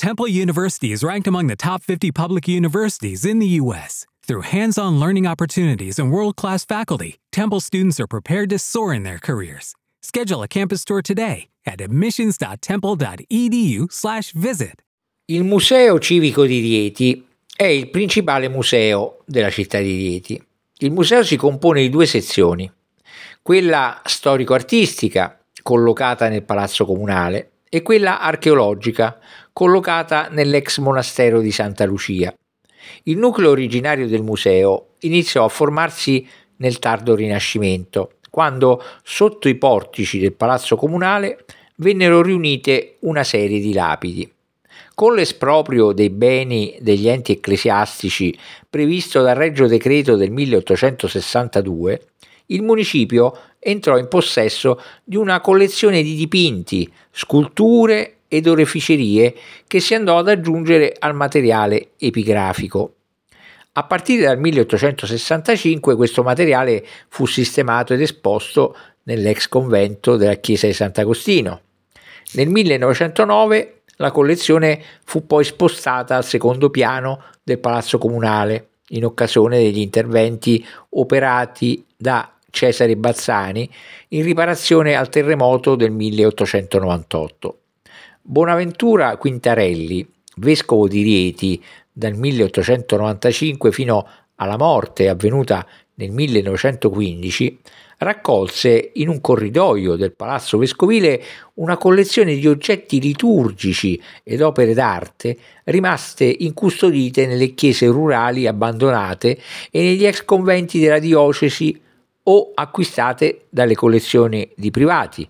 Temple University is ranked among the top 50 public universities in the U.S. Through hands on learning opportunities and world class faculty, Temple students are prepared to soar in their careers. Schedule a campus tour today at admissions.temple.edu/slash visit. Il Museo Civico di Rieti è il principale museo della città di Rieti. Il museo si compone di due sezioni, quella storico-artistica, collocata nel Palazzo Comunale, e quella archeologica, collocata nell'ex monastero di Santa Lucia. Il nucleo originario del museo iniziò a formarsi nel tardo Rinascimento, quando sotto i portici del Palazzo Comunale vennero riunite una serie di lapidi. Con l'esproprio dei beni degli enti ecclesiastici previsto dal Regio Decreto del 1862, il municipio entrò in possesso di una collezione di dipinti, sculture ed oreficerie che si andò ad aggiungere al materiale epigrafico. A partire dal 1865 questo materiale fu sistemato ed esposto nell'ex convento della chiesa di Sant'Agostino. Nel 1909 la collezione fu poi spostata al secondo piano del Palazzo Comunale in occasione degli interventi operati da Cesare Bazzani in riparazione al terremoto del 1898. Bonaventura Quintarelli, vescovo di Rieti dal 1895 fino alla morte avvenuta nel 1915, raccolse in un corridoio del palazzo vescovile una collezione di oggetti liturgici ed opere d'arte rimaste incustodite nelle chiese rurali abbandonate e negli ex conventi della diocesi o acquistate dalle collezioni di privati,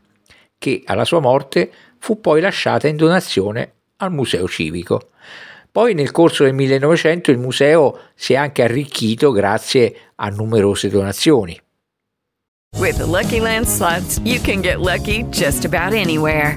che alla sua morte fu poi lasciata in donazione al Museo Civico. Poi nel corso del 1900 il museo si è anche arricchito grazie a numerose donazioni. With the Lucky Land slots, you can get lucky just about anywhere.